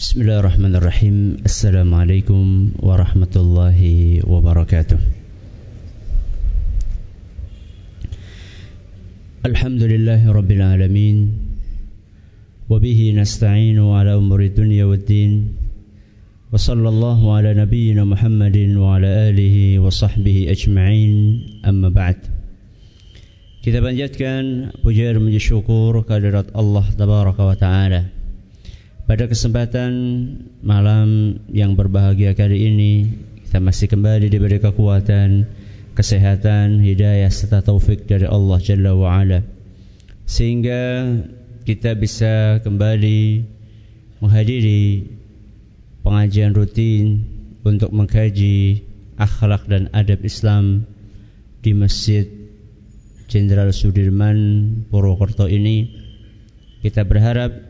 بسم الله الرحمن الرحيم السلام عليكم ورحمة الله وبركاته الحمد لله رب العالمين وبه نستعين على أمور الدنيا والدين وصلى الله على نبينا محمد وعلى آله وصحبه أجمعين أما بعد panjatkan puja dan puji syukur kehadirat Allah Tabaraka wa Ta'ala. Pada kesempatan malam yang berbahagia kali ini Kita masih kembali diberi kekuatan Kesehatan, hidayah serta taufik dari Allah Jalla wa Sehingga kita bisa kembali menghadiri pengajian rutin Untuk mengkaji akhlak dan adab Islam di Masjid Jenderal Sudirman Purwokerto ini. Kita berharap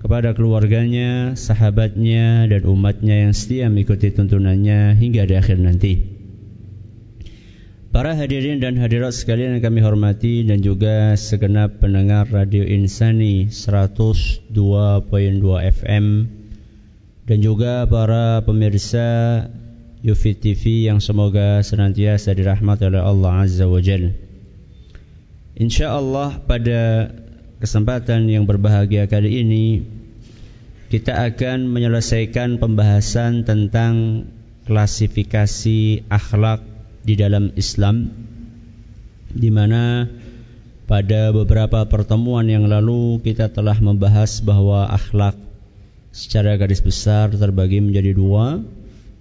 kepada keluarganya, sahabatnya dan umatnya yang setia mengikuti tuntunannya hingga di akhir nanti. Para hadirin dan hadirat sekalian yang kami hormati dan juga segenap pendengar Radio Insani 102.2 FM dan juga para pemirsa Yufi TV yang semoga senantiasa dirahmati oleh Allah Azza wa Jalla. InsyaAllah pada kesempatan yang berbahagia kali ini kita akan menyelesaikan pembahasan tentang klasifikasi akhlak di dalam Islam di mana pada beberapa pertemuan yang lalu kita telah membahas bahwa akhlak secara garis besar terbagi menjadi dua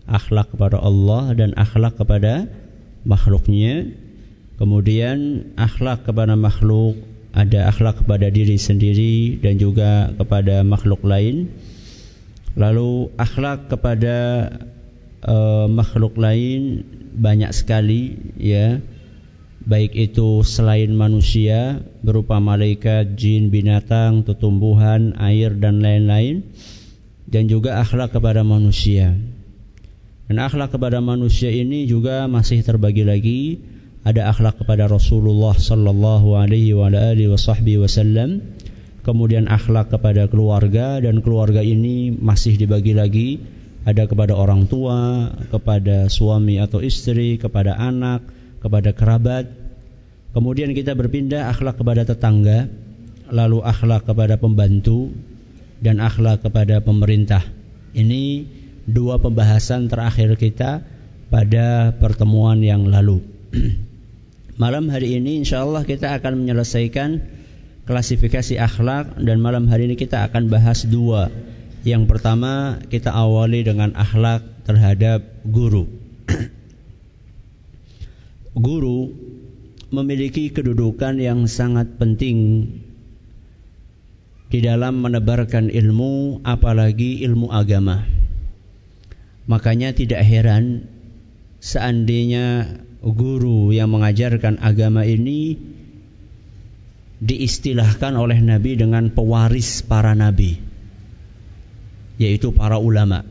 akhlak kepada Allah dan akhlak kepada makhluknya. Kemudian akhlak kepada makhluk ada akhlak kepada diri sendiri dan juga kepada makhluk lain. Lalu akhlak kepada uh, makhluk lain banyak sekali ya. Baik itu selain manusia berupa malaikat, jin, binatang, tumbuhan, air dan lain-lain dan juga akhlak kepada manusia. Dan akhlak kepada manusia ini juga masih terbagi lagi ada akhlak kepada Rasulullah sallallahu alaihi wa alihi wasallam kemudian akhlak kepada keluarga dan keluarga ini masih dibagi lagi. Ada kepada orang tua kepada suami atau istri kepada anak kepada kerabat. Kemudian kita berpindah akhlak kepada tetangga lalu akhlak kepada pembantu dan akhlak kepada pemerintah. Ini dua pembahasan terakhir kita pada pertemuan yang lalu Malam hari ini insya Allah kita akan menyelesaikan klasifikasi akhlak dan malam hari ini kita akan bahas dua. Yang pertama kita awali dengan akhlak terhadap guru. guru memiliki kedudukan yang sangat penting di dalam menebarkan ilmu apalagi ilmu agama. Makanya tidak heran seandainya guru yang mengajarkan agama ini diistilahkan oleh Nabi dengan pewaris para nabi yaitu para ulama.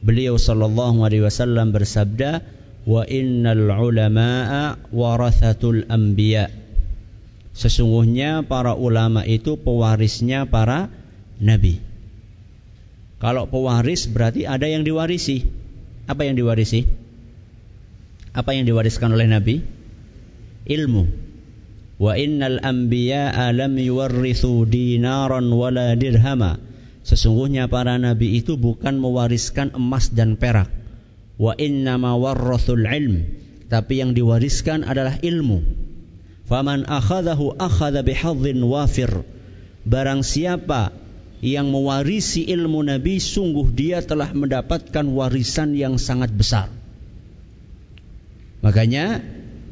Beliau sallallahu alaihi wasallam bersabda, "Wa innal ulama'a warathatul anbiya." Sesungguhnya para ulama itu pewarisnya para nabi. Kalau pewaris berarti ada yang diwarisi. Apa yang diwarisi? Apa yang diwariskan oleh Nabi? Ilmu. Wa innal anbiya'a lam yuwarrithu dinaran wala dirhama. Sesungguhnya para nabi itu bukan mewariskan emas dan perak. Wa innama warrathul ilm. Tapi yang diwariskan adalah ilmu. Faman akhadahu akhadha bihadzin wafir. Barang siapa yang mewarisi ilmu Nabi sungguh dia telah mendapatkan warisan yang sangat besar. Makanya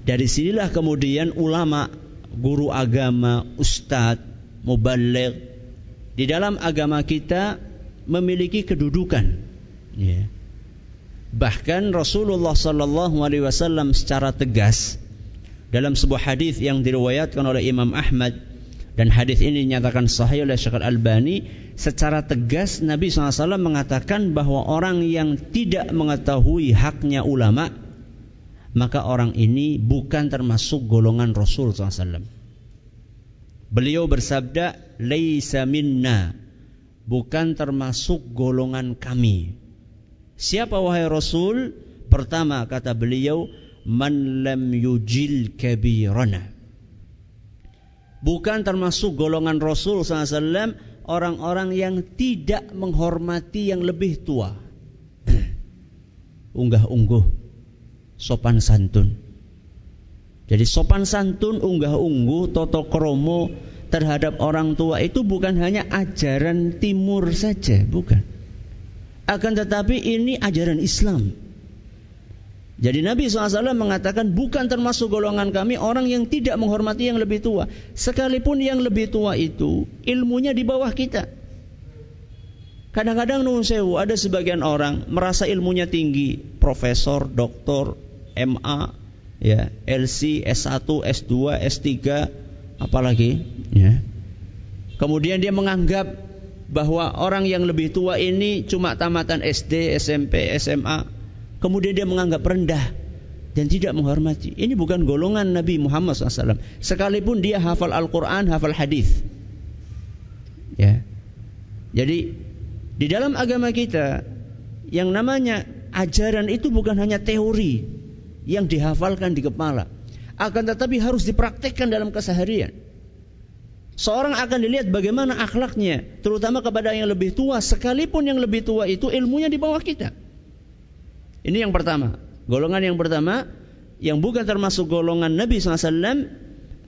dari sinilah kemudian ulama, guru agama, ustadz, mubalik di dalam agama kita memiliki kedudukan Ya. Bahkan Rasulullah sallallahu alaihi wasallam secara tegas dalam sebuah hadis yang diriwayatkan oleh Imam Ahmad dan hadis ini dinyatakan sahih oleh Syekh Al-Albani secara tegas Nabi SAW mengatakan bahwa orang yang tidak mengetahui haknya ulama maka orang ini bukan termasuk golongan Rasul SAW. Beliau bersabda, "Laisa minna." Bukan termasuk golongan kami. Siapa wahai Rasul? Pertama kata beliau, "Man lam yujil kabirana." Bukan termasuk golongan Rasul SAW orang-orang yang tidak menghormati yang lebih tua. Unggah-ungguh, sopan santun. Jadi sopan santun, unggah-ungguh, toto kromo terhadap orang tua itu bukan hanya ajaran timur saja, bukan. Akan tetapi ini ajaran Islam. Jadi Nabi SAW mengatakan bukan termasuk golongan kami orang yang tidak menghormati yang lebih tua. Sekalipun yang lebih tua itu ilmunya di bawah kita. Kadang-kadang nun sewu ada sebagian orang merasa ilmunya tinggi, profesor, doktor, MA, ya, LC, S1, S2, S3, apalagi, ya. Kemudian dia menganggap bahwa orang yang lebih tua ini cuma tamatan SD, SMP, SMA. Kemudian dia menganggap rendah dan tidak menghormati. Ini bukan golongan Nabi Muhammad SAW. Sekalipun dia hafal Al-Quran, hafal hadis. Ya. Jadi di dalam agama kita yang namanya ajaran itu bukan hanya teori, yang dihafalkan di kepala. Akan tetapi harus dipraktekkan dalam keseharian. Seorang akan dilihat bagaimana akhlaknya, terutama kepada yang lebih tua, sekalipun yang lebih tua itu ilmunya di bawah kita. Ini yang pertama. Golongan yang pertama, yang bukan termasuk golongan Nabi SAW,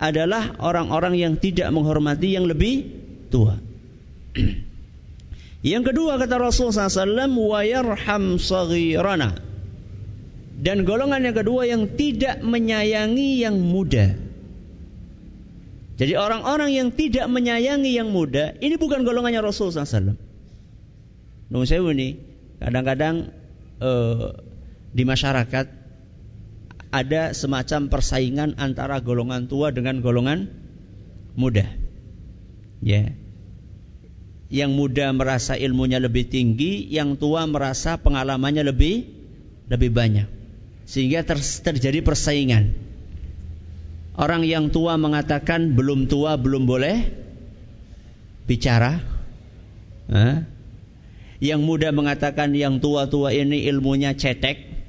adalah orang-orang yang tidak menghormati yang lebih tua. yang kedua kata Rasul SAW, yarham saghirana. Dan golongan yang kedua yang tidak menyayangi yang muda. Jadi orang-orang yang tidak menyayangi yang muda, ini bukan golongannya Rasul SAW. Nung sewu nih, kadang-kadang uh, di masyarakat ada semacam persaingan antara golongan tua dengan golongan muda. Ya. Yang muda merasa ilmunya lebih tinggi, yang tua merasa pengalamannya lebih lebih banyak sehingga ter terjadi persaingan. Orang yang tua mengatakan belum tua belum boleh bicara. Hah? Yang muda mengatakan yang tua-tua ini ilmunya cetek.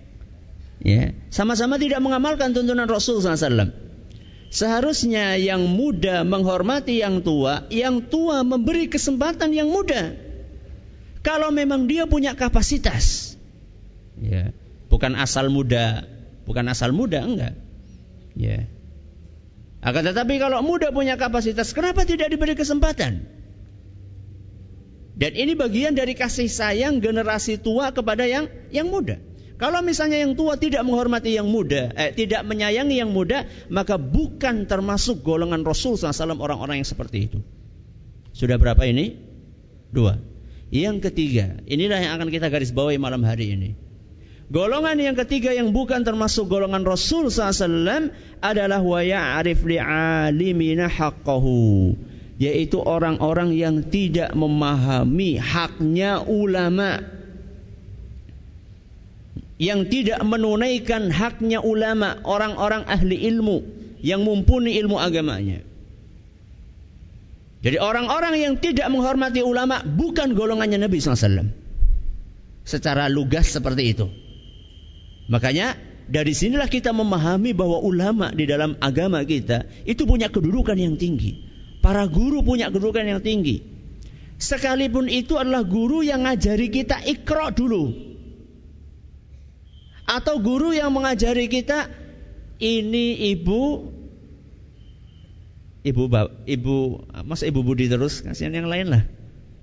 Ya, sama-sama tidak mengamalkan tuntunan Rasul SAW. Seharusnya yang muda menghormati yang tua, yang tua memberi kesempatan yang muda. Kalau memang dia punya kapasitas. Ya bukan asal muda, bukan asal muda enggak. Ya. Akan tetapi kalau muda punya kapasitas, kenapa tidak diberi kesempatan? Dan ini bagian dari kasih sayang generasi tua kepada yang yang muda. Kalau misalnya yang tua tidak menghormati yang muda, eh, tidak menyayangi yang muda, maka bukan termasuk golongan Rasul SAW orang-orang yang seperti itu. Sudah berapa ini? Dua. Yang ketiga, inilah yang akan kita garis bawahi malam hari ini. Golongan yang ketiga yang bukan termasuk golongan Rasul SAW adalah wa ya'rif li'alimina haqqahu yaitu orang-orang yang tidak memahami haknya ulama yang tidak menunaikan haknya ulama orang-orang ahli ilmu yang mumpuni ilmu agamanya. Jadi orang-orang yang tidak menghormati ulama bukan golongannya Nabi SAW secara lugas seperti itu Makanya dari sinilah kita memahami bahwa ulama di dalam agama kita itu punya kedudukan yang tinggi. Para guru punya kedudukan yang tinggi. Sekalipun itu adalah guru yang ngajari kita ikro dulu. Atau guru yang mengajari kita ini ibu ibu ibu masa ibu Budi terus kasihan yang lain lah.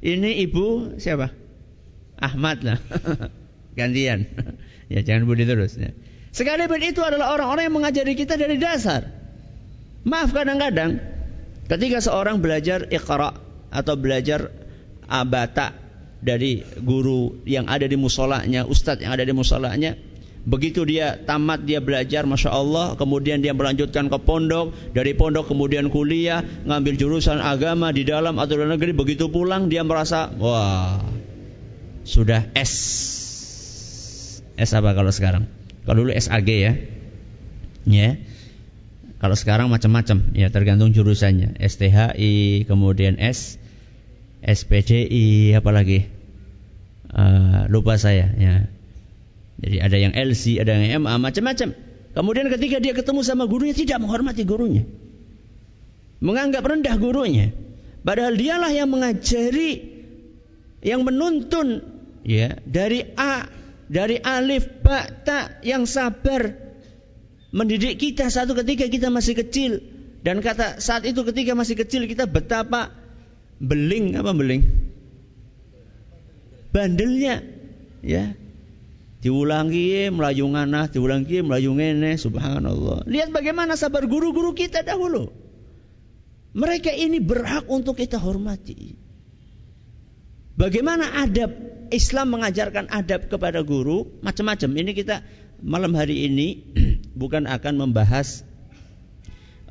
Ini ibu siapa? Ahmad lah. Gantian. Ya jangan budi terus. Ya. Sekalipun itu adalah orang-orang yang mengajari kita dari dasar. Maaf kadang-kadang ketika seorang belajar ikhra atau belajar abata dari guru yang ada di musolanya, ustadz yang ada di musolanya. Begitu dia tamat dia belajar, masya Allah, kemudian dia melanjutkan ke pondok, dari pondok kemudian kuliah, ngambil jurusan agama di dalam atau luar negeri. Begitu pulang dia merasa, wah, sudah S. S apa kalau sekarang? Kalau dulu SAG ya, ya. Kalau sekarang macam-macam, ya tergantung jurusannya. STHI, kemudian S, SPDI, apalagi uh, lupa saya. Ya. Jadi ada yang LC, ada yang MA, macam-macam. Kemudian ketika dia ketemu sama gurunya tidak menghormati gurunya, menganggap rendah gurunya. Padahal dialah yang mengajari, yang menuntun, ya dari A, dari alif, ba, ta, yang sabar, mendidik kita satu ketika kita masih kecil. Dan kata saat itu ketika masih kecil kita betapa beling apa beling? Bandelnya ya. Diulangi melayu ngana diulangi melayu ngene subhanallah. Lihat bagaimana sabar guru-guru kita dahulu. Mereka ini berhak untuk kita hormati. Bagaimana adab Islam mengajarkan adab kepada guru macam-macam ini kita malam hari ini bukan akan membahas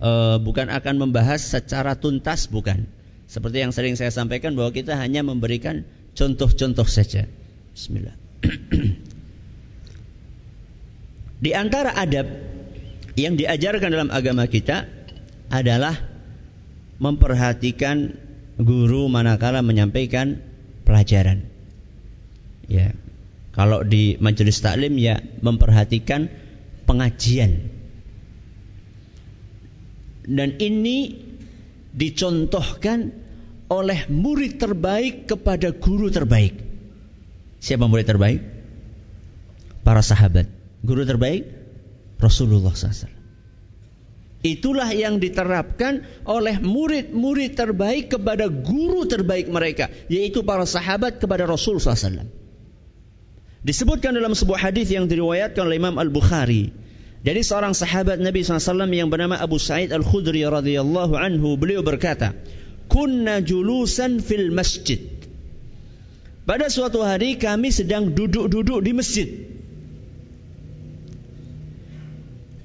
uh, bukan akan membahas secara tuntas bukan. Seperti yang sering saya sampaikan bahwa kita hanya memberikan contoh-contoh saja. Bismillah. Di antara adab yang diajarkan dalam agama kita adalah memperhatikan guru manakala menyampaikan pelajaran. Ya. Kalau di majelis taklim ya memperhatikan pengajian. Dan ini dicontohkan oleh murid terbaik kepada guru terbaik. Siapa murid terbaik? Para sahabat. Guru terbaik? Rasulullah SAW. Itulah yang diterapkan oleh murid-murid terbaik kepada guru terbaik mereka, yaitu para sahabat kepada Rasul SAW. Disebutkan dalam sebuah hadis yang diriwayatkan oleh Imam Al-Bukhari. Jadi seorang sahabat Nabi SAW yang bernama Abu Sa'id Al-Khudri radhiyallahu anhu beliau berkata, "Kunna julusan fil masjid." Pada suatu hari kami sedang duduk-duduk di masjid.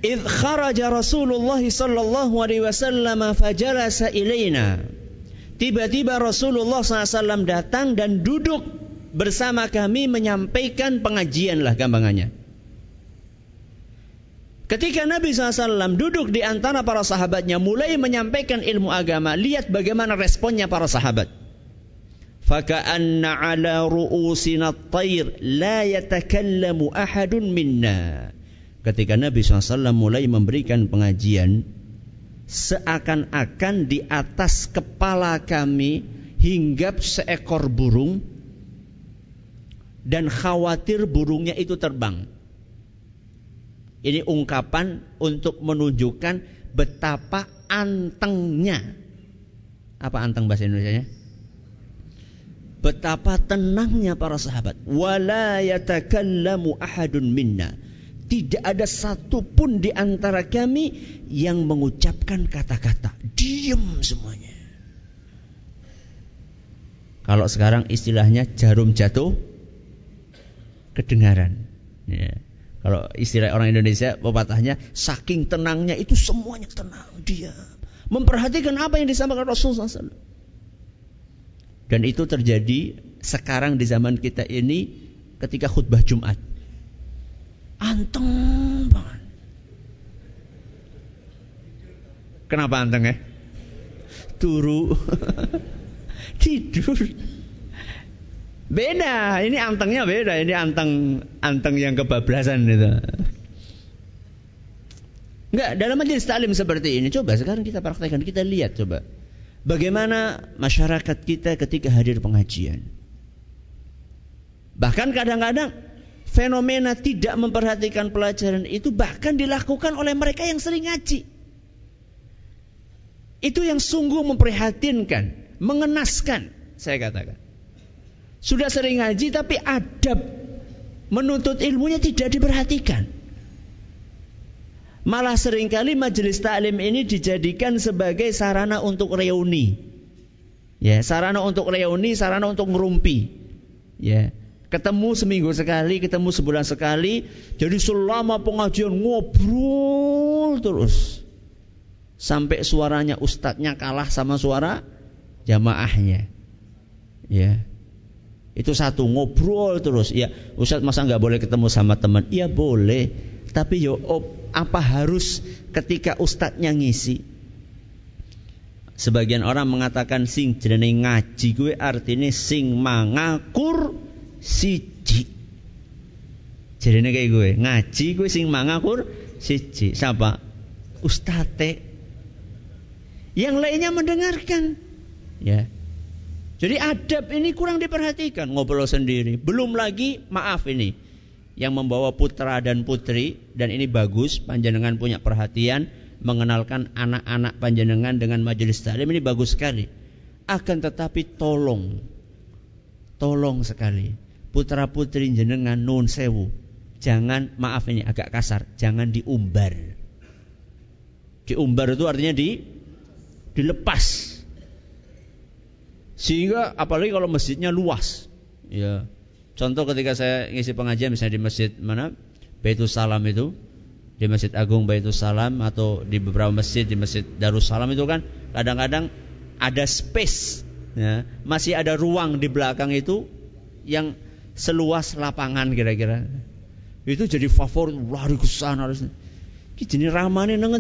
إذ kharaja Rasulullah sallallahu alaihi wasallam fajalasa ilaina. Tiba-tiba Rasulullah SAW datang dan duduk bersama kami menyampaikan pengajian lah gampangannya. Ketika Nabi SAW duduk di antara para sahabatnya mulai menyampaikan ilmu agama, lihat bagaimana responnya para sahabat. Faka'anna ala ru'usina at-tayr la yatakallamu ahadun minna. Ketika Nabi SAW mulai memberikan pengajian, seakan-akan di atas kepala kami hinggap seekor burung dan khawatir burungnya itu terbang. Ini ungkapan untuk menunjukkan betapa antengnya. Apa anteng bahasa Indonesia-nya? Betapa tenangnya para sahabat. Wala yatakallamu ahadun minna. Tidak ada satupun di antara kami yang mengucapkan kata-kata. Diam semuanya. Kalau sekarang istilahnya jarum jatuh kedengaran. Ya. Kalau istilah orang Indonesia pepatahnya saking tenangnya itu semuanya tenang dia memperhatikan apa yang disampaikan Rasulullah SAW. Dan itu terjadi sekarang di zaman kita ini ketika khutbah Jumat. Anteng banget. Kenapa anteng ya? Turu. Tidur. Beda, ini antengnya beda, ini anteng anteng yang kebablasan itu. Enggak, dalam majelis taklim seperti ini coba sekarang kita praktekkan, kita lihat coba. Bagaimana masyarakat kita ketika hadir pengajian. Bahkan kadang-kadang fenomena tidak memperhatikan pelajaran itu bahkan dilakukan oleh mereka yang sering ngaji. Itu yang sungguh memprihatinkan, mengenaskan, saya katakan. Sudah sering ngaji tapi adab menuntut ilmunya tidak diperhatikan. Malah sering kali majelis taklim ini dijadikan sebagai sarana untuk reuni. Ya, sarana untuk reuni, sarana untuk ngerumpi. Ya. Ketemu seminggu sekali, ketemu sebulan sekali. Jadi selama pengajian ngobrol terus. Sampai suaranya ustadznya kalah sama suara jamaahnya. Ya. Itu satu ngobrol terus. Ya, ustadz masa nggak boleh ketemu sama teman? Iya boleh. Tapi yo apa harus ketika ustadznya ngisi? Sebagian orang mengatakan sing jenenge ngaji gue artinya sing mangakur siji. Jadi kayak gue ngaji gue sing mangakur siji. Siapa? Ustate. Yang lainnya mendengarkan. Ya. Jadi adab ini kurang diperhatikan ngobrol sendiri. Belum lagi maaf ini yang membawa putra dan putri dan ini bagus panjenengan punya perhatian mengenalkan anak-anak panjenengan dengan majelis taklim ini bagus sekali. Akan tetapi tolong tolong sekali putra putri jenengan nun sewu jangan maaf ini agak kasar jangan diumbar diumbar itu artinya di dilepas sehingga apalagi kalau masjidnya luas. Ya. Contoh ketika saya ngisi pengajian misalnya di masjid mana? Baitul Salam itu. Di Masjid Agung Baitul Salam atau di beberapa masjid di Masjid Darussalam itu kan kadang-kadang ada space ya, masih ada ruang di belakang itu yang seluas lapangan kira-kira. Itu jadi favorit. Lari ke sana. Jenis ramane nang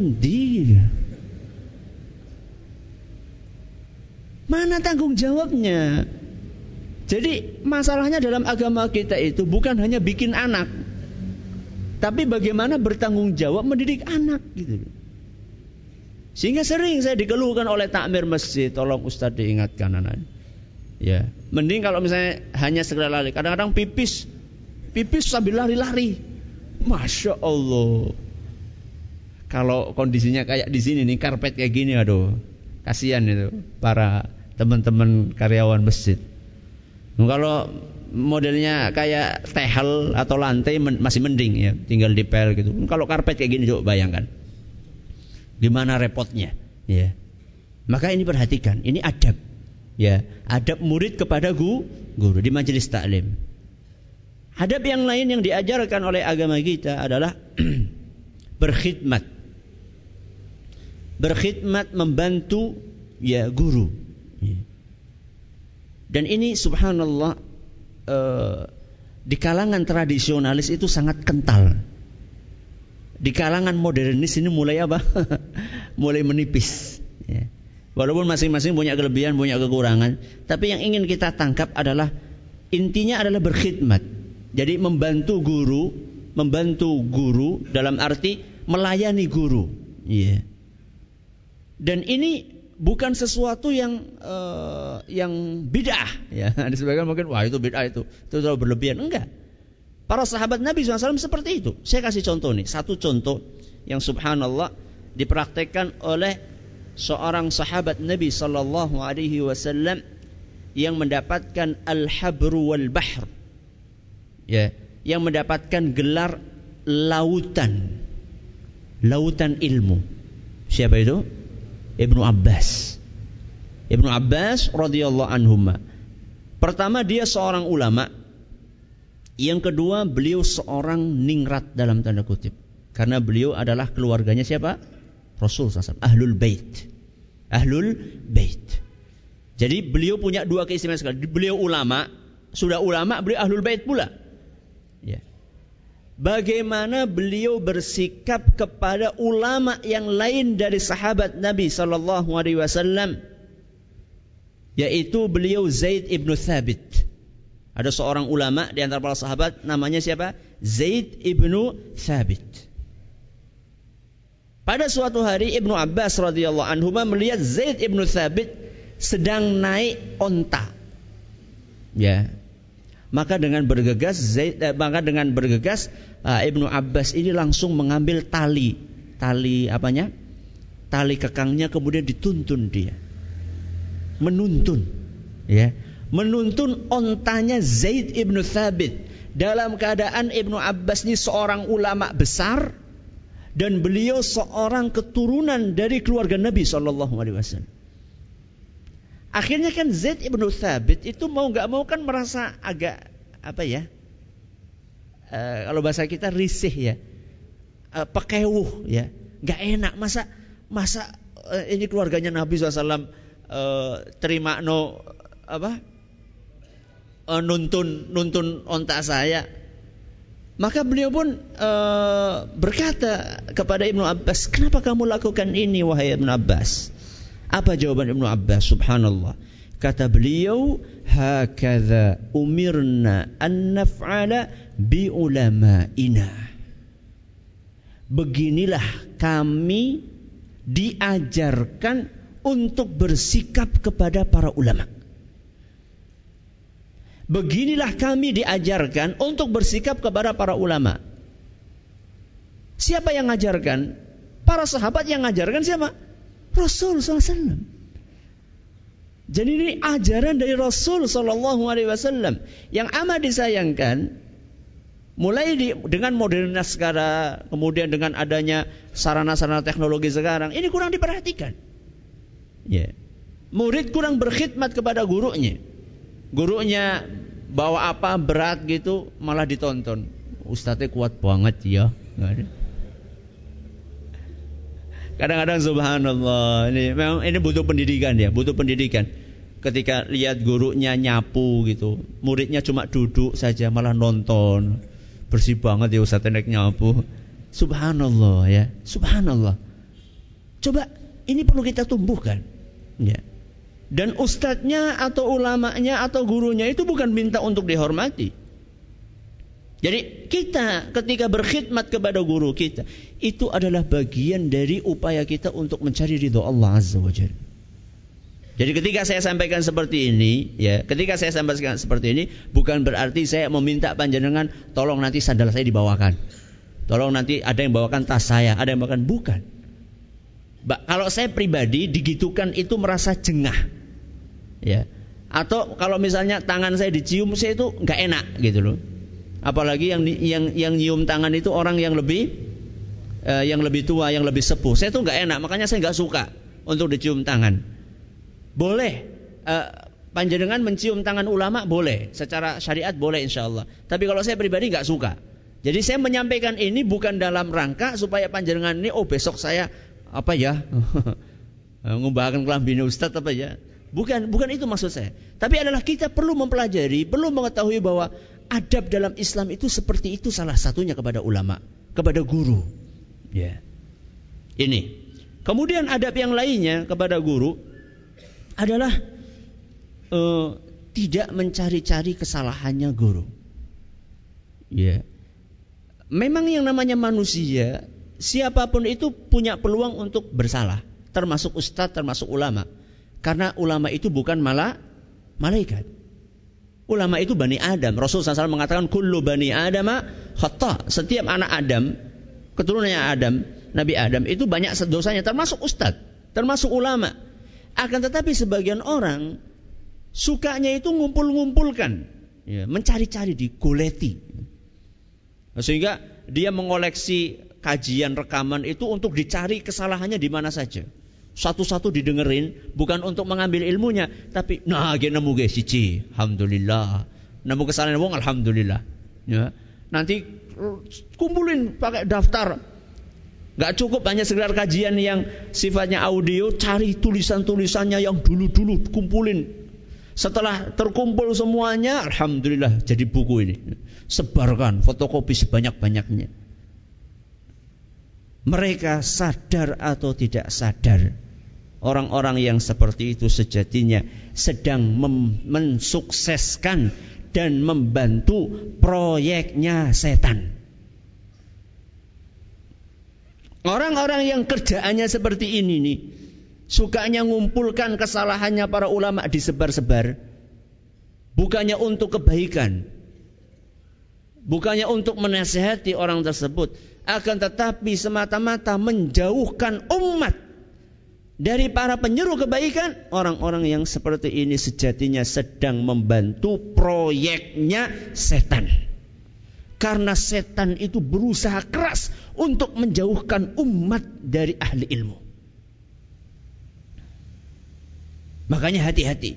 Mana tanggung jawabnya? Jadi masalahnya dalam agama kita itu bukan hanya bikin anak, tapi bagaimana bertanggung jawab mendidik anak gitu. Sehingga sering saya dikeluhkan oleh takmir masjid, tolong Ustadz diingatkan anak. Ya, mending kalau misalnya hanya sekedar lari. Kadang-kadang pipis, pipis sambil lari-lari. Masya Allah. Kalau kondisinya kayak di sini nih, karpet kayak gini, aduh, kasihan itu para teman-teman karyawan masjid. Nah, kalau modelnya kayak tehel atau lantai masih mending ya, tinggal dipel gitu. Kalau karpet kayak gini coba bayangkan. Gimana repotnya, ya. Maka ini perhatikan, ini adab ya adab murid kepada guru, guru di majelis taklim. Adab yang lain yang diajarkan oleh agama kita adalah berkhidmat. Berkhidmat membantu ya guru. Ya. Dan ini subhanallah eh, di kalangan tradisionalis itu sangat kental. Di kalangan modernis ini mulai apa? mulai menipis. Ya. Walaupun masing-masing punya kelebihan, punya kekurangan, tapi yang ingin kita tangkap adalah intinya adalah berkhidmat. Jadi membantu guru, membantu guru dalam arti melayani guru. Yeah. Dan ini bukan sesuatu yang uh, yang bid'ah ya. Di sebagian mungkin wah itu bid'ah itu. Itu terlalu berlebihan. Enggak. Para sahabat Nabi SAW seperti itu. Saya kasih contoh nih, satu contoh yang subhanallah dipraktekkan oleh seorang sahabat Nabi sallallahu alaihi wasallam yang mendapatkan al-habru wal bahr. Ya, yang mendapatkan gelar lautan. Lautan ilmu. Siapa itu? Ibnu Abbas. Ibnu Abbas radhiyallahu anhuma. Pertama dia seorang ulama. Yang kedua beliau seorang ningrat dalam tanda kutip. Karena beliau adalah keluarganya siapa? Rasul SAW. Ahlul Bait. Ahlul Bait. Jadi beliau punya dua keistimewaan sekali. Beliau ulama, sudah ulama, beliau Ahlul Bait pula. Ya. Bagaimana beliau bersikap kepada ulama yang lain dari sahabat Nabi Sallallahu Alaihi Wasallam, yaitu beliau Zaid ibnu Thabit. Ada seorang ulama di antara para sahabat namanya siapa? Zaid ibnu Thabit. Pada suatu hari Ibnu Abbas radhiyallahu anhu melihat Zaid ibnu Thabit sedang naik onta. Ya. Maka dengan bergegas Zaid eh, maka dengan bergegas uh, Ibnu Abbas ini langsung mengambil tali tali apanya? Tali kekangnya kemudian dituntun dia. Menuntun. Ya. Menuntun ontanya Zaid ibnu Thabit dalam keadaan Ibnu Abbas ini seorang ulama besar dan beliau seorang keturunan dari keluarga Nabi Shallallahu Alaihi Wasallam. Akhirnya kan Zaid ibnu Thabit itu mau nggak mau kan merasa agak apa ya? Uh, kalau bahasa kita risih ya, uh, pekewuh ya, nggak enak masa masa uh, ini keluarganya Nabi SAW uh, terima no apa uh, nuntun nuntun onta saya maka beliau pun uh, berkata kepada Ibnu Abbas, "Kenapa kamu lakukan ini wahai Ibnu Abbas?" Apa jawaban Ibnu Abbas? Subhanallah. Kata beliau, "Hakadha umirna an naf'ala bi ulama'ina." Beginilah kami diajarkan untuk bersikap kepada para ulama. Beginilah kami diajarkan untuk bersikap kepada para ulama. Siapa yang ngajarkan? Para sahabat yang ngajarkan siapa? Rasul SAW. Jadi ini ajaran dari Rasul Sallallahu Alaihi Wasallam yang amat disayangkan. Mulai di, dengan modernitas sekarang, kemudian dengan adanya sarana-sarana teknologi sekarang, ini kurang diperhatikan. Ya. Murid kurang berkhidmat kepada gurunya. Gurunya bawa apa berat gitu malah ditonton. Ustadznya kuat banget ya. Kadang-kadang subhanallah ini memang ini butuh pendidikan ya, butuh pendidikan. Ketika lihat gurunya nyapu gitu, muridnya cuma duduk saja malah nonton. Bersih banget ya Ustaz naik nyapu. Subhanallah ya, subhanallah. Coba ini perlu kita tumbuhkan. Ya. Dan ustadznya atau ulamanya atau gurunya itu bukan minta untuk dihormati. Jadi kita ketika berkhidmat kepada guru kita itu adalah bagian dari upaya kita untuk mencari ridho Allah Azza wa Jalla. Jadi ketika saya sampaikan seperti ini, ya, ketika saya sampaikan seperti ini bukan berarti saya meminta panjenengan tolong nanti sandal saya dibawakan. Tolong nanti ada yang bawakan tas saya, ada yang bawakan bukan. Kalau saya pribadi digitukan itu merasa jengah. Ya. Atau kalau misalnya tangan saya dicium saya itu nggak enak gitu loh. Apalagi yang yang yang nyium tangan itu orang yang lebih uh, yang lebih tua, yang lebih sepuh. Saya tuh nggak enak, makanya saya nggak suka untuk dicium tangan. Boleh uh, panjenengan mencium tangan ulama boleh, secara syariat boleh insya Allah. Tapi kalau saya pribadi nggak suka. Jadi saya menyampaikan ini bukan dalam rangka supaya panjenengan ini oh besok saya apa ya ngubahkan kelambin ustadz apa ya bukan bukan itu maksud saya tapi adalah kita perlu mempelajari perlu mengetahui bahwa adab dalam Islam itu seperti itu salah satunya kepada ulama kepada guru. Ya. Ini. Kemudian adab yang lainnya kepada guru adalah uh, tidak mencari-cari kesalahannya guru. Ya. Memang yang namanya manusia siapa pun itu punya peluang untuk bersalah, termasuk ustadz, termasuk ulama. Karena ulama itu bukan malah malaikat. Ulama itu bani Adam. Rasulullah SAW mengatakan kullu bani Adam khata. Setiap anak Adam, keturunannya Adam, Nabi Adam itu banyak dosanya termasuk ustadz, termasuk ulama. Akan tetapi sebagian orang sukanya itu ngumpul-ngumpulkan, ya, mencari-cari, digoleti. Sehingga dia mengoleksi kajian rekaman itu untuk dicari kesalahannya di mana saja. Satu-satu didengerin bukan untuk mengambil ilmunya, tapi nah ge nemu ge siji, alhamdulillah. Nemu kesalahan wong alhamdulillah. Ya. Nanti kumpulin pakai daftar. Gak cukup hanya sekedar kajian yang sifatnya audio, cari tulisan-tulisannya yang dulu-dulu kumpulin. Setelah terkumpul semuanya, alhamdulillah jadi buku ini. Sebarkan fotokopi sebanyak-banyaknya mereka sadar atau tidak sadar. Orang-orang yang seperti itu sejatinya sedang mensukseskan dan membantu proyeknya setan. Orang-orang yang kerjaannya seperti ini nih, sukanya ngumpulkan kesalahannya para ulama disebar-sebar, bukannya untuk kebaikan, bukannya untuk menasehati orang tersebut, akan tetapi semata-mata menjauhkan umat dari para penyeru kebaikan, orang-orang yang seperti ini sejatinya sedang membantu proyeknya setan. Karena setan itu berusaha keras untuk menjauhkan umat dari ahli ilmu. Makanya hati-hati.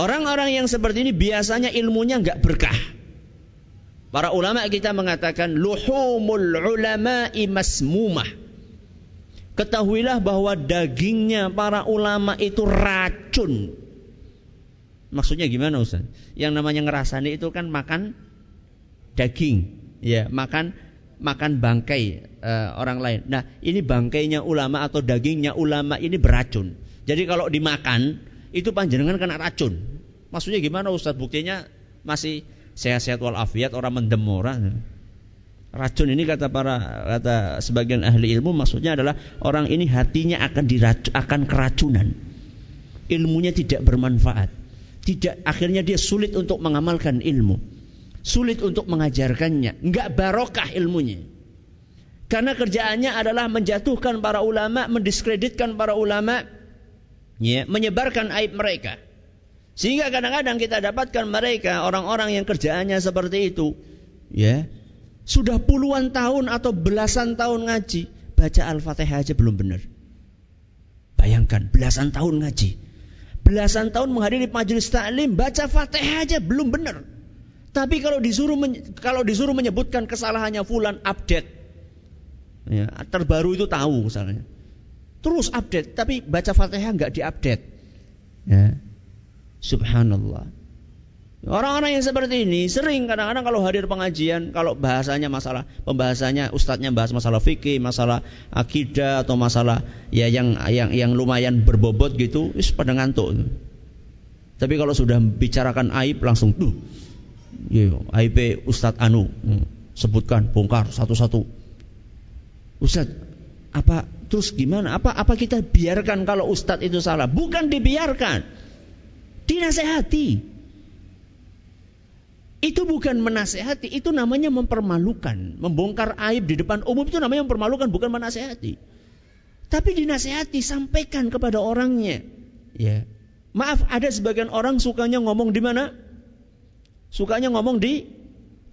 Orang-orang yang seperti ini biasanya ilmunya nggak berkah. Para ulama kita mengatakan luhumul ulama masmumah. Ketahuilah bahwa dagingnya para ulama itu racun. Maksudnya gimana Ustaz? Yang namanya ngerasani itu kan makan daging, ya, makan makan bangkai uh, orang lain. Nah, ini bangkainya ulama atau dagingnya ulama ini beracun. Jadi kalau dimakan itu panjenengan kena racun. Maksudnya gimana Ustaz? Buktinya masih sehat-sehat walafiat orang mendem orang. Racun ini kata para kata sebagian ahli ilmu maksudnya adalah orang ini hatinya akan diracun, akan keracunan. Ilmunya tidak bermanfaat. Tidak akhirnya dia sulit untuk mengamalkan ilmu. Sulit untuk mengajarkannya, enggak barokah ilmunya. Karena kerjaannya adalah menjatuhkan para ulama, mendiskreditkan para ulama, ya, menyebarkan aib mereka. Sehingga kadang-kadang kita dapatkan mereka orang-orang yang kerjaannya seperti itu, ya, sudah puluhan tahun atau belasan tahun ngaji, baca Al-Fatihah aja belum benar. Bayangkan, belasan tahun ngaji. Belasan tahun menghadiri majelis taklim, baca Fatihah aja belum benar. Tapi kalau disuruh kalau disuruh menyebutkan kesalahannya fulan update. Ya, terbaru itu tahu misalnya. Terus update, tapi baca Fatihah nggak diupdate. Ya. Subhanallah. Orang-orang yang seperti ini sering kadang-kadang kalau hadir pengajian, kalau bahasanya masalah pembahasannya ustadznya bahas masalah fikih, masalah akidah atau masalah ya yang yang yang lumayan berbobot gitu, wis pada ngantuk. Tapi kalau sudah bicarakan aib langsung tuh, ya, aib Ustadz Anu hmm, sebutkan, bongkar satu-satu. Ustadz, apa terus gimana? Apa apa kita biarkan kalau Ustadz itu salah? Bukan dibiarkan, dinasehati. Itu bukan menasehati, itu namanya mempermalukan. Membongkar aib di depan umum itu namanya mempermalukan, bukan menasehati. Tapi dinasehati, sampaikan kepada orangnya. Ya. Maaf, ada sebagian orang sukanya ngomong di mana? Sukanya ngomong di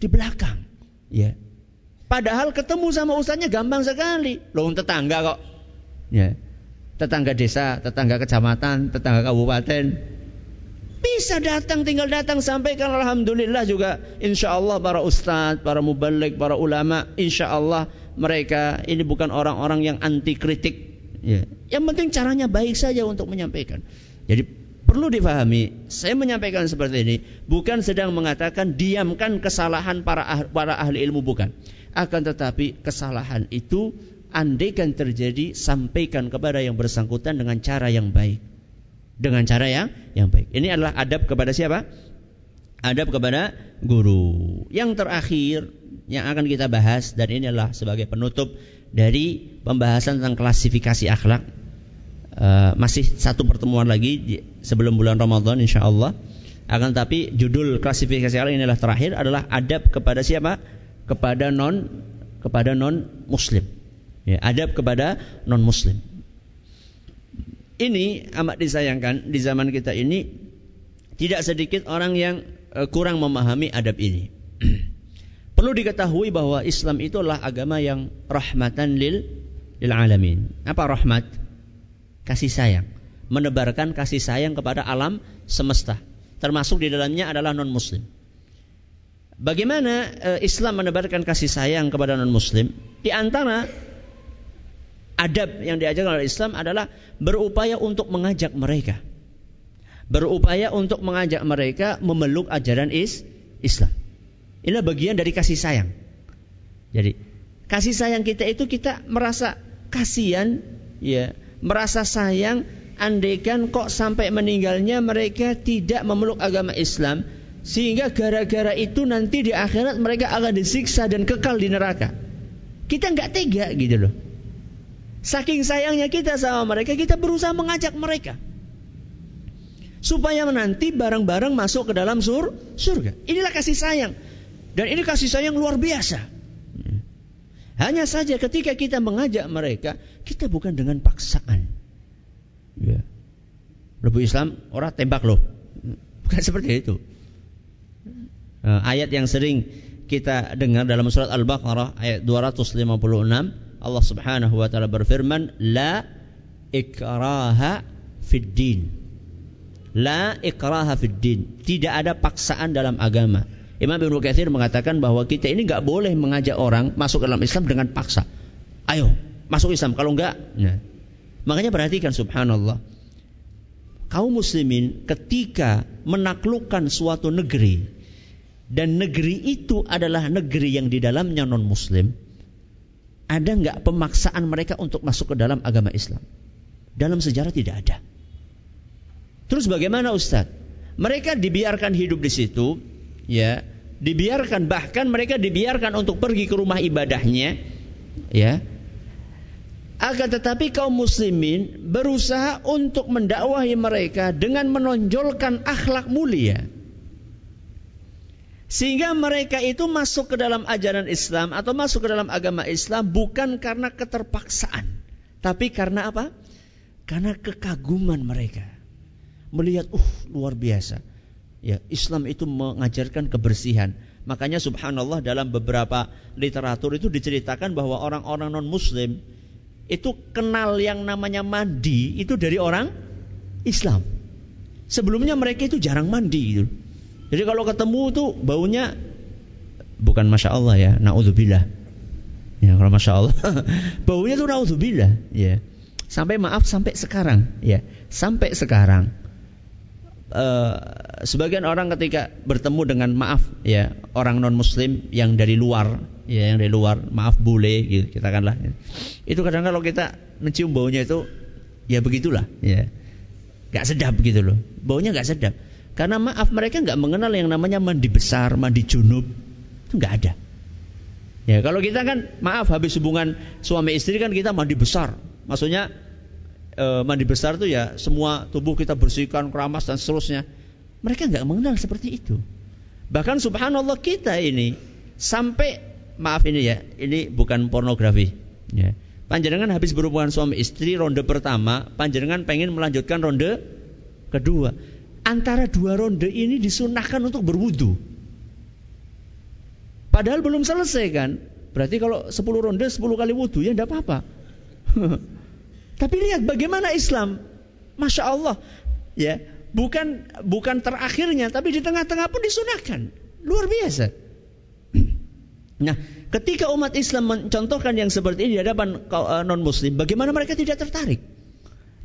di belakang. Ya. Padahal ketemu sama ustaznya gampang sekali. Loh tetangga kok. Ya. Tetangga desa, tetangga kecamatan, tetangga kabupaten, bisa datang, tinggal datang sampaikan Alhamdulillah juga insya Allah para ustadz, para mubalik, para ulama insya Allah mereka ini bukan orang-orang yang anti kritik. Ya. Yang penting caranya baik saja untuk menyampaikan. Jadi perlu difahami, saya menyampaikan seperti ini bukan sedang mengatakan diamkan kesalahan para ah, para ahli ilmu bukan. Akan tetapi kesalahan itu andaikan terjadi sampaikan kepada yang bersangkutan dengan cara yang baik dengan cara yang yang baik. Ini adalah adab kepada siapa? Adab kepada guru. Yang terakhir yang akan kita bahas dan ini adalah sebagai penutup dari pembahasan tentang klasifikasi akhlak. Uh, masih satu pertemuan lagi sebelum bulan Ramadan insya Allah. Akan tapi judul klasifikasi akhlak ini adalah terakhir adalah adab kepada siapa? Kepada non kepada non muslim. Ya, adab kepada non muslim ini amat disayangkan di zaman kita ini tidak sedikit orang yang uh, kurang memahami adab ini. Perlu diketahui bahwa Islam itu adalah agama yang rahmatan lil lil alamin. Apa rahmat? Kasih sayang. Menebarkan kasih sayang kepada alam semesta. Termasuk di dalamnya adalah non muslim. Bagaimana uh, Islam menebarkan kasih sayang kepada non muslim? Di antara adab yang diajarkan oleh Islam adalah berupaya untuk mengajak mereka. Berupaya untuk mengajak mereka memeluk ajaran is Islam. Inilah bagian dari kasih sayang. Jadi, kasih sayang kita itu kita merasa kasihan, ya, merasa sayang andaikan kok sampai meninggalnya mereka tidak memeluk agama Islam sehingga gara-gara itu nanti di akhirat mereka akan disiksa dan kekal di neraka. Kita nggak tega gitu loh. Saking sayangnya kita sama mereka, kita berusaha mengajak mereka. Supaya nanti bareng-bareng masuk ke dalam sur surga. Inilah kasih sayang. Dan ini kasih sayang luar biasa. Hanya saja ketika kita mengajak mereka, kita bukan dengan paksaan. Ya. Lebih Islam, orang tembak loh. Bukan seperti itu. Nah, ayat yang sering kita dengar dalam surat Al-Baqarah ayat 256 Allah Subhanahu wa taala berfirman, "La ikraha fid din." La ikraha fid din. Tidak ada paksaan dalam agama. Imam Ibnu Katsir mengatakan bahwa kita ini nggak boleh mengajak orang masuk dalam Islam dengan paksa. Ayo, masuk Islam. Kalau enggak, ya. makanya perhatikan subhanallah. Kaum muslimin ketika menaklukkan suatu negeri dan negeri itu adalah negeri yang di dalamnya non muslim, ada nggak pemaksaan mereka untuk masuk ke dalam agama Islam? Dalam sejarah tidak ada. Terus bagaimana Ustadz? Mereka dibiarkan hidup di situ, ya, dibiarkan bahkan mereka dibiarkan untuk pergi ke rumah ibadahnya, ya. Akan tetapi kaum muslimin berusaha untuk mendakwahi mereka dengan menonjolkan akhlak mulia. Sehingga mereka itu masuk ke dalam ajaran Islam atau masuk ke dalam agama Islam bukan karena keterpaksaan, tapi karena apa? Karena kekaguman mereka. Melihat, uh, luar biasa. Ya, Islam itu mengajarkan kebersihan. Makanya subhanallah dalam beberapa literatur itu diceritakan bahwa orang-orang non-muslim itu kenal yang namanya mandi itu dari orang Islam. Sebelumnya mereka itu jarang mandi gitu. Jadi kalau ketemu tuh baunya bukan masya Allah ya, naudzubillah. Ya kalau masya Allah, baunya tuh naudzubillah. Ya, sampai maaf sampai sekarang. Ya, sampai sekarang. Uh, sebagian orang ketika bertemu dengan maaf ya orang non muslim yang dari luar ya yang dari luar maaf bule gitu kita kanlah itu kadang kalau kita mencium baunya itu ya begitulah ya nggak sedap gitu loh baunya nggak sedap karena maaf mereka nggak mengenal yang namanya mandi besar, mandi junub. Itu nggak ada. Ya kalau kita kan maaf habis hubungan suami istri kan kita mandi besar. Maksudnya e, mandi besar itu ya semua tubuh kita bersihkan, keramas dan seterusnya. Mereka nggak mengenal seperti itu. Bahkan subhanallah kita ini sampai maaf ini ya, ini bukan pornografi. Ya. Panjenengan habis berhubungan suami istri ronde pertama, panjenengan pengen melanjutkan ronde kedua antara dua ronde ini disunahkan untuk berwudu. Padahal belum selesai kan. Berarti kalau 10 ronde 10 kali wudu ya tidak apa-apa. Tapi lihat bagaimana Islam. Masya Allah. Ya, bukan bukan terakhirnya, tapi di tengah-tengah pun disunahkan. Luar biasa. Nah, ketika umat Islam mencontohkan yang seperti ini di hadapan eh, non Muslim, bagaimana mereka tidak tertarik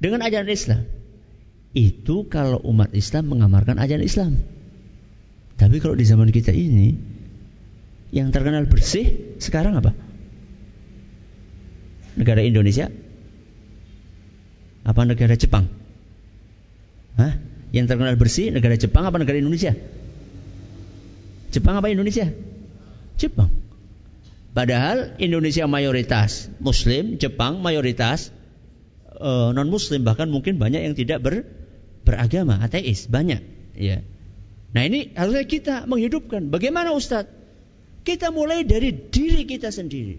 dengan ajaran Islam? Itu kalau umat Islam mengamarkan ajaran Islam. Tapi kalau di zaman kita ini yang terkenal bersih sekarang apa? Negara Indonesia? Apa negara Jepang? Hah? Yang terkenal bersih negara Jepang apa negara Indonesia? Jepang apa Indonesia? Jepang. Padahal Indonesia mayoritas Muslim, Jepang mayoritas uh, eh, non Muslim bahkan mungkin banyak yang tidak ber beragama, ateis banyak. Ya. Nah ini harusnya kita menghidupkan. Bagaimana Ustadz? Kita mulai dari diri kita sendiri.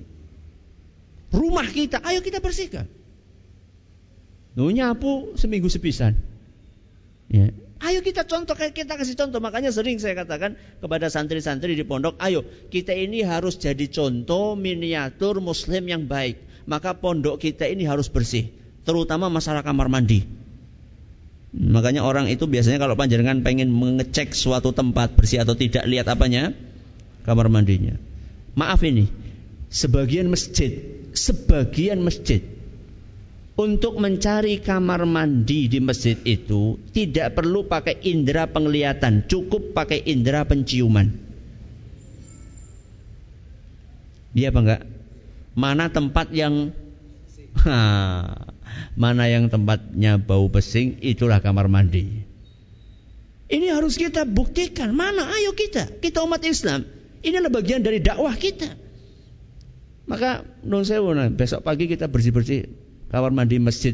Rumah kita, ayo kita bersihkan. Nuh nyapu seminggu sepisan. Ya. Ayo kita contoh, kita kasih contoh. Makanya sering saya katakan kepada santri-santri di pondok, ayo kita ini harus jadi contoh miniatur muslim yang baik. Maka pondok kita ini harus bersih. Terutama masalah kamar mandi. Makanya orang itu biasanya kalau panjenengan pengen mengecek suatu tempat bersih atau tidak lihat apanya kamar mandinya. Maaf ini, sebagian masjid, sebagian masjid untuk mencari kamar mandi di masjid itu tidak perlu pakai indera penglihatan, cukup pakai indera penciuman. Dia apa enggak? Mana tempat yang Mana yang tempatnya bau pesing, itulah kamar mandi. Ini harus kita buktikan. Mana? Ayo kita. Kita umat Islam. Ini adalah bagian dari dakwah kita. Maka non sewu, besok pagi kita bersih-bersih kamar mandi masjid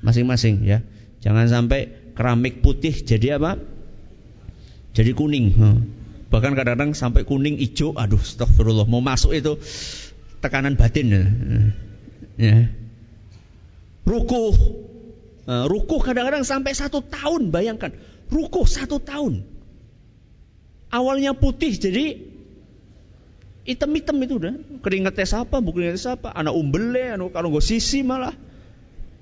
masing-masing ya. Jangan sampai keramik putih jadi apa? Jadi kuning. Bahkan kadang-kadang sampai kuning hijau. Aduh, astagfirullah. Mau masuk itu tekanan batin ya. Rukuh. Uh, rukuh kadang-kadang sampai satu tahun, bayangkan. Rukuh satu tahun. Awalnya putih jadi hitam-hitam itu udah. Keringetnya siapa, bukan keringetnya siapa. Anak umbele, anu kalau gue sisi malah.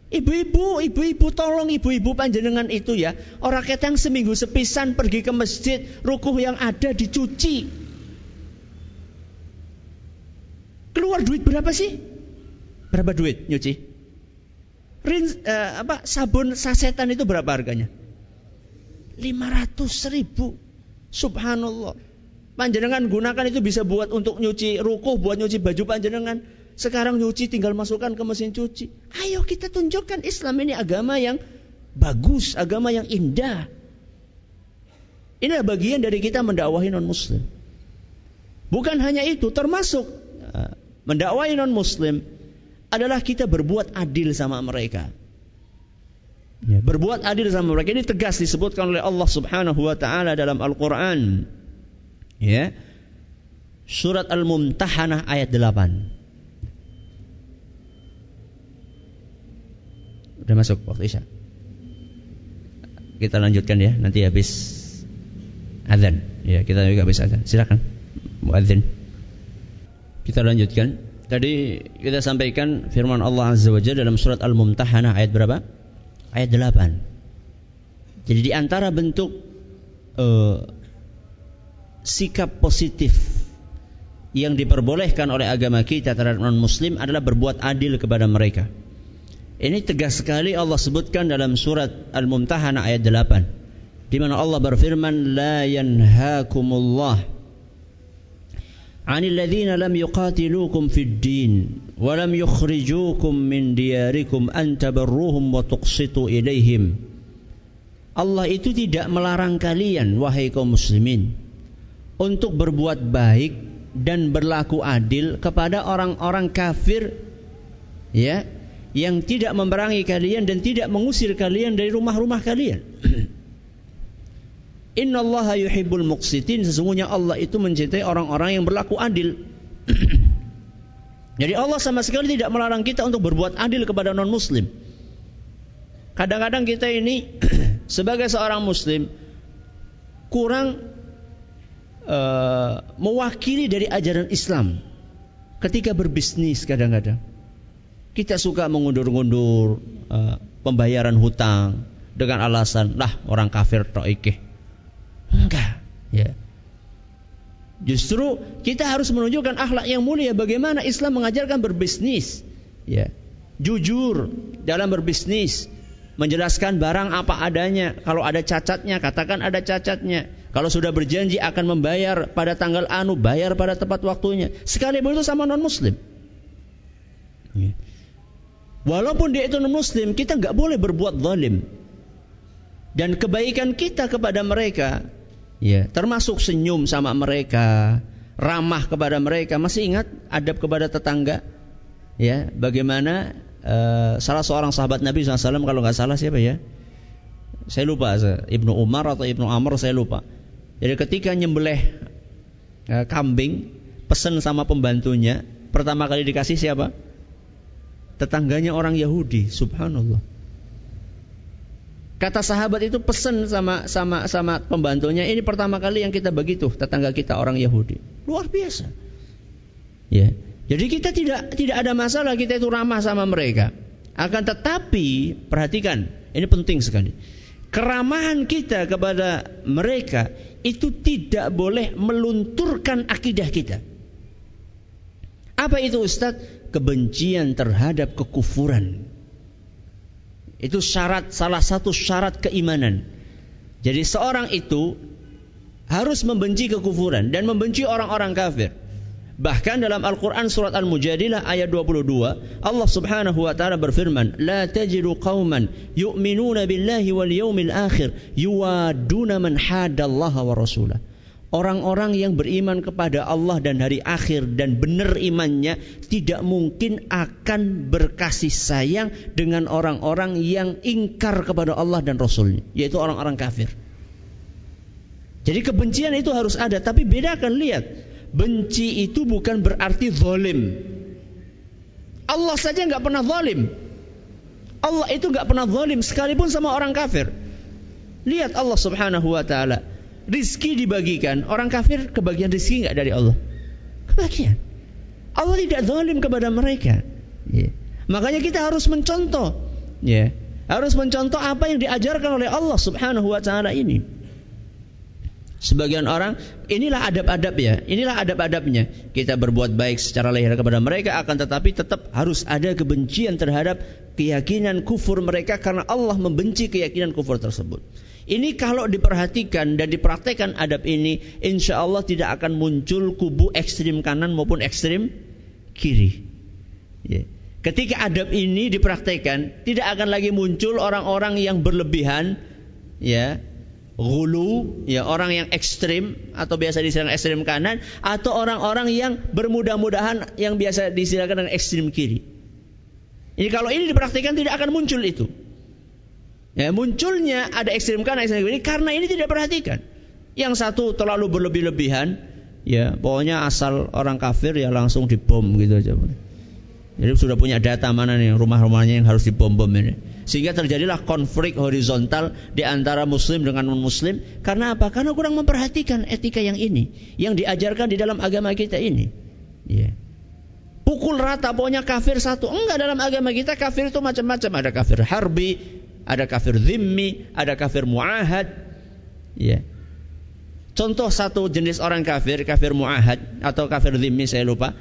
Ibu-ibu, ibu-ibu tolong ibu-ibu panjenengan itu ya. Orang ketang seminggu sepisan pergi ke masjid, rukuh yang ada dicuci. Keluar duit berapa sih? Berapa duit nyuci? Uh, apa sabun sasetan itu berapa harganya? 500 ribu. Subhanallah. Panjenengan gunakan itu bisa buat untuk nyuci rukuh, buat nyuci baju panjenengan. Sekarang nyuci tinggal masukkan ke mesin cuci. Ayo kita tunjukkan Islam ini agama yang bagus, agama yang indah. Ini bagian dari kita mendakwahi non muslim. Bukan hanya itu, termasuk uh, mendakwahi non muslim adalah kita berbuat adil sama mereka. Ya, berbuat adil sama mereka ini tegas disebutkan oleh Allah Subhanahu wa taala dalam Al-Qur'an. Ya. Surat Al-Mumtahanah ayat 8. Udah masuk waktu Isya. Kita lanjutkan ya, nanti habis azan. Ya, kita juga habis azan. Silakan. Muadzin. Kita lanjutkan. Tadi kita sampaikan firman Allah Azza wa Jalla dalam surat Al-Mumtahanah ayat berapa? Ayat 8. Jadi di antara bentuk uh, sikap positif yang diperbolehkan oleh agama kita terhadap non muslim adalah berbuat adil kepada mereka. Ini tegas sekali Allah sebutkan dalam surat Al-Mumtahanah ayat 8 di mana Allah berfirman la yanhaakumullah lam yuqatilukum fid din wa lam yukhrijukum min diyarikum an tabarruhum wa tuqsitu ilaihim Allah itu tidak melarang kalian wahai kaum muslimin untuk berbuat baik dan berlaku adil kepada orang-orang kafir ya yang tidak memerangi kalian dan tidak mengusir kalian dari rumah-rumah kalian. Inna Allah yuhibbul muqsitin. Sesungguhnya Allah itu mencintai orang-orang yang berlaku adil. Jadi Allah sama sekali tidak melarang kita untuk berbuat adil kepada non-muslim. Kadang-kadang kita ini Sebagai seorang muslim Kurang uh, Mewakili dari ajaran Islam. Ketika berbisnis kadang-kadang kita suka mengundur-undur uh, pembayaran hutang dengan alasan lah orang kafir tok ikeh. Enggak, ya. Justru kita harus menunjukkan akhlak yang mulia bagaimana Islam mengajarkan berbisnis, ya. Jujur dalam berbisnis, menjelaskan barang apa adanya. Kalau ada cacatnya, katakan ada cacatnya. Kalau sudah berjanji akan membayar pada tanggal anu, bayar pada tepat waktunya. Sekali itu sama non muslim. Ya. Walaupun dia itu non muslim, kita nggak boleh berbuat zalim. Dan kebaikan kita kepada mereka, ya, termasuk senyum sama mereka, ramah kepada mereka. Masih ingat adab kepada tetangga? Ya, bagaimana uh, salah seorang sahabat Nabi SAW kalau nggak salah siapa ya? Saya lupa, Ibnu Umar atau Ibnu Amr saya lupa. Jadi ketika nyembelih uh, kambing, pesan sama pembantunya, pertama kali dikasih siapa? tetangganya orang Yahudi, subhanallah. Kata sahabat itu pesan sama sama sama pembantunya, ini pertama kali yang kita bagi tuh tetangga kita orang Yahudi. Luar biasa. Ya. Jadi kita tidak tidak ada masalah kita itu ramah sama mereka. Akan tetapi perhatikan, ini penting sekali. Keramahan kita kepada mereka itu tidak boleh melunturkan akidah kita. Apa itu Ustadz? kebencian terhadap kekufuran. Itu syarat salah satu syarat keimanan. Jadi seorang itu harus membenci kekufuran dan membenci orang-orang kafir. Bahkan dalam Al-Quran surat Al-Mujadilah ayat 22 Allah subhanahu wa ta'ala berfirman La tajidu qawman yu'minuna billahi wal yawmil akhir Yuwaduna man hadallaha wa rasulah Orang-orang yang beriman kepada Allah dan hari akhir dan benar imannya tidak mungkin akan berkasih sayang dengan orang-orang yang ingkar kepada Allah dan Rasulnya, yaitu orang-orang kafir. Jadi kebencian itu harus ada, tapi bedakan lihat, benci itu bukan berarti zalim. Allah saja nggak pernah zalim. Allah itu nggak pernah zalim sekalipun sama orang kafir. Lihat Allah Subhanahu wa taala rizki dibagikan, orang kafir kebagian rizki nggak dari Allah? Kebagian. Allah tidak zalim kepada mereka. Ya. Makanya kita harus mencontoh Ya. Harus mencontoh apa yang diajarkan oleh Allah Subhanahu wa taala ini. Sebagian orang, inilah adab-adab ya, inilah adab-adabnya. Kita berbuat baik secara lahir kepada mereka, akan tetapi tetap harus ada kebencian terhadap keyakinan kufur mereka karena Allah membenci keyakinan kufur tersebut. Ini kalau diperhatikan dan dipraktekkan adab ini, insya Allah tidak akan muncul kubu ekstrim kanan maupun ekstrim kiri. Yeah. Ketika adab ini dipraktekkan, tidak akan lagi muncul orang-orang yang berlebihan, ya, gulu, ya orang yang ekstrim atau biasa disebut ekstrim kanan atau orang-orang yang bermudah-mudahan yang biasa disilakan dengan ekstrim kiri. Ini kalau ini diperhatikan tidak akan muncul itu. Ya, munculnya ada ekstrim kanan, ekstrim kiri karena ini tidak perhatikan. Yang satu terlalu berlebih-lebihan, ya pokoknya asal orang kafir ya langsung dibom gitu aja. Jadi sudah punya data mana nih rumah-rumahnya yang harus dibom-bom ini. Sehingga terjadilah konflik horizontal di antara muslim dengan non-muslim. Karena apa? Karena kurang memperhatikan etika yang ini. Yang diajarkan di dalam agama kita ini. Yeah. Pukul rata pokoknya kafir satu. Enggak dalam agama kita kafir itu macam-macam. Ada kafir harbi, ada kafir zimmi, ada kafir mu'ahad. Yeah. Contoh satu jenis orang kafir, kafir mu'ahad atau kafir zimmi saya lupa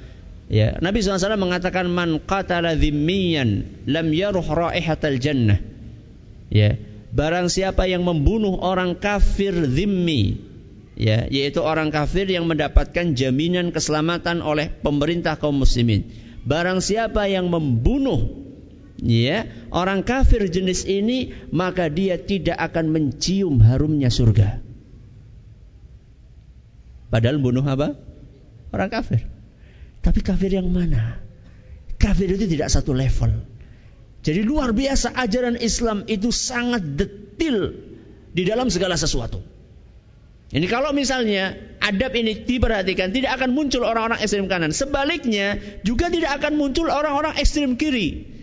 Ya, Nabi SAW mengatakan man qatala dhimmiyan lam yaruh raihatal jannah. Ya, barang siapa yang membunuh orang kafir dhimmi, ya, yaitu orang kafir yang mendapatkan jaminan keselamatan oleh pemerintah kaum muslimin. Barang siapa yang membunuh ya, orang kafir jenis ini, maka dia tidak akan mencium harumnya surga. Padahal bunuh apa? Orang kafir. Tapi kafir yang mana? Kafir itu tidak satu level. Jadi luar biasa ajaran Islam itu sangat detil di dalam segala sesuatu. Ini kalau misalnya adab ini diperhatikan tidak akan muncul orang-orang ekstrem kanan. Sebaliknya juga tidak akan muncul orang-orang ekstrem kiri.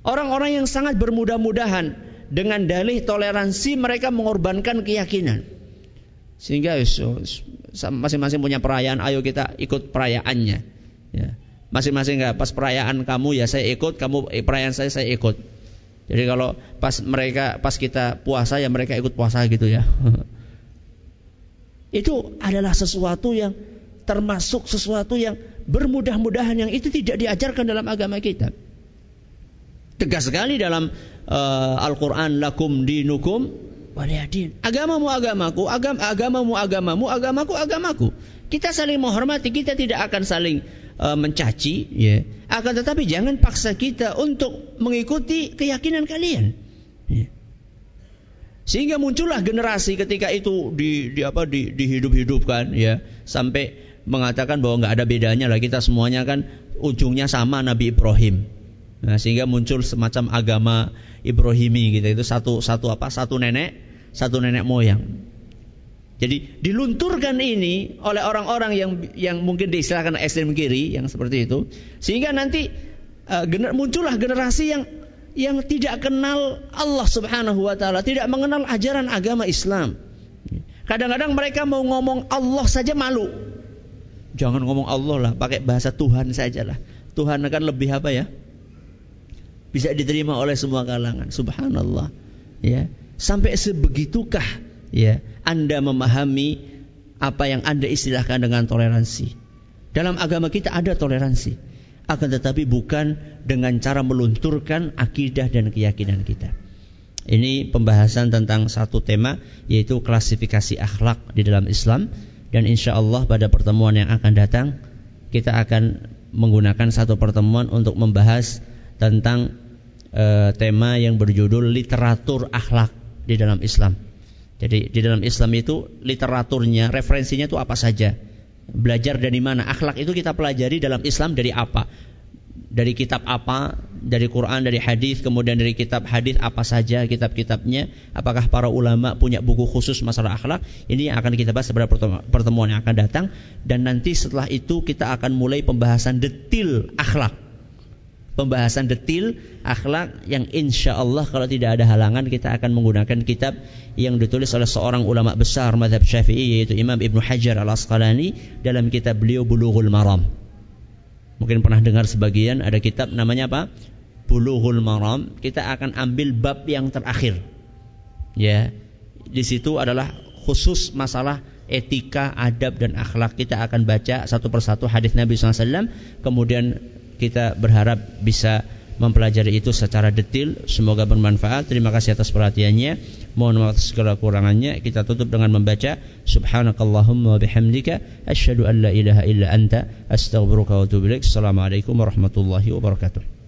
Orang-orang yang sangat bermudah-mudahan dengan dalih toleransi mereka mengorbankan keyakinan. Sehingga masing-masing punya perayaan, ayo kita ikut perayaannya. Ya. Masing-masing nggak pas perayaan kamu ya saya ikut, kamu eh, perayaan saya saya ikut. Jadi kalau pas mereka pas kita puasa ya mereka ikut puasa gitu ya. itu adalah sesuatu yang termasuk sesuatu yang bermudah-mudahan yang itu tidak diajarkan dalam agama kita. Tegas sekali dalam uh, Al-Qur'an lakum dinukum waliyadin. Agamamu agamaku, agam agamamu agamamu, agamaku agamaku. Kita saling menghormati, kita tidak akan saling uh, mencaci, ya. Akan tetapi jangan paksa kita untuk mengikuti keyakinan kalian. Ya. Sehingga muncullah generasi ketika itu di, di apa di, dihidup-hidupkan ya sampai mengatakan bahwa nggak ada bedanya lah kita semuanya kan ujungnya sama Nabi Ibrahim. Nah, sehingga muncul semacam agama Ibrahimi gitu itu satu satu apa satu nenek satu nenek moyang. Jadi dilunturkan ini oleh orang-orang yang yang mungkin diistilahkan ekstrem kiri yang seperti itu sehingga nanti uh, gener, muncullah generasi yang yang tidak kenal Allah Subhanahu wa taala, tidak mengenal ajaran agama Islam. Kadang-kadang mereka mau ngomong Allah saja malu. Jangan ngomong Allah lah, pakai bahasa Tuhan sajalah. Tuhan akan lebih apa ya? Bisa diterima oleh semua kalangan. Subhanallah. Ya. Sampai sebegitukah ya Anda memahami apa yang Anda istilahkan dengan toleransi. Dalam agama kita ada toleransi. Akan tetapi bukan dengan cara melunturkan akidah dan keyakinan kita. Ini pembahasan tentang satu tema yaitu klasifikasi akhlak di dalam Islam dan insya Allah pada pertemuan yang akan datang kita akan menggunakan satu pertemuan untuk membahas tentang e, tema yang berjudul literatur akhlak di dalam Islam. Jadi di dalam Islam itu literaturnya, referensinya itu apa saja. Belajar dari mana? Akhlak itu kita pelajari dalam Islam dari apa? Dari kitab apa? Dari Quran, dari hadis, kemudian dari kitab hadis apa saja kitab-kitabnya? Apakah para ulama punya buku khusus masalah akhlak? Ini yang akan kita bahas pada pertemuan yang akan datang dan nanti setelah itu kita akan mulai pembahasan detil akhlak pembahasan detil akhlak yang insya Allah kalau tidak ada halangan kita akan menggunakan kitab yang ditulis oleh seorang ulama besar madhab syafi'i yaitu Imam Ibn Hajar al Asqalani dalam kitab beliau Bulughul Maram. Mungkin pernah dengar sebagian ada kitab namanya apa? Bulughul Maram, kita akan ambil bab yang terakhir. Ya. Di situ adalah khusus masalah etika, adab dan akhlak. Kita akan baca satu persatu hadis Nabi SAW. Kemudian kita berharap bisa mempelajari itu secara detail. Semoga bermanfaat. Terima kasih atas perhatiannya. Mohon maaf segala kurangannya. Kita tutup dengan membaca Subhanakallahumma bihamdika asyhadu an la ilaha illa anta astaghfiruka wa atubu ilaik. Assalamualaikum warahmatullahi wabarakatuh.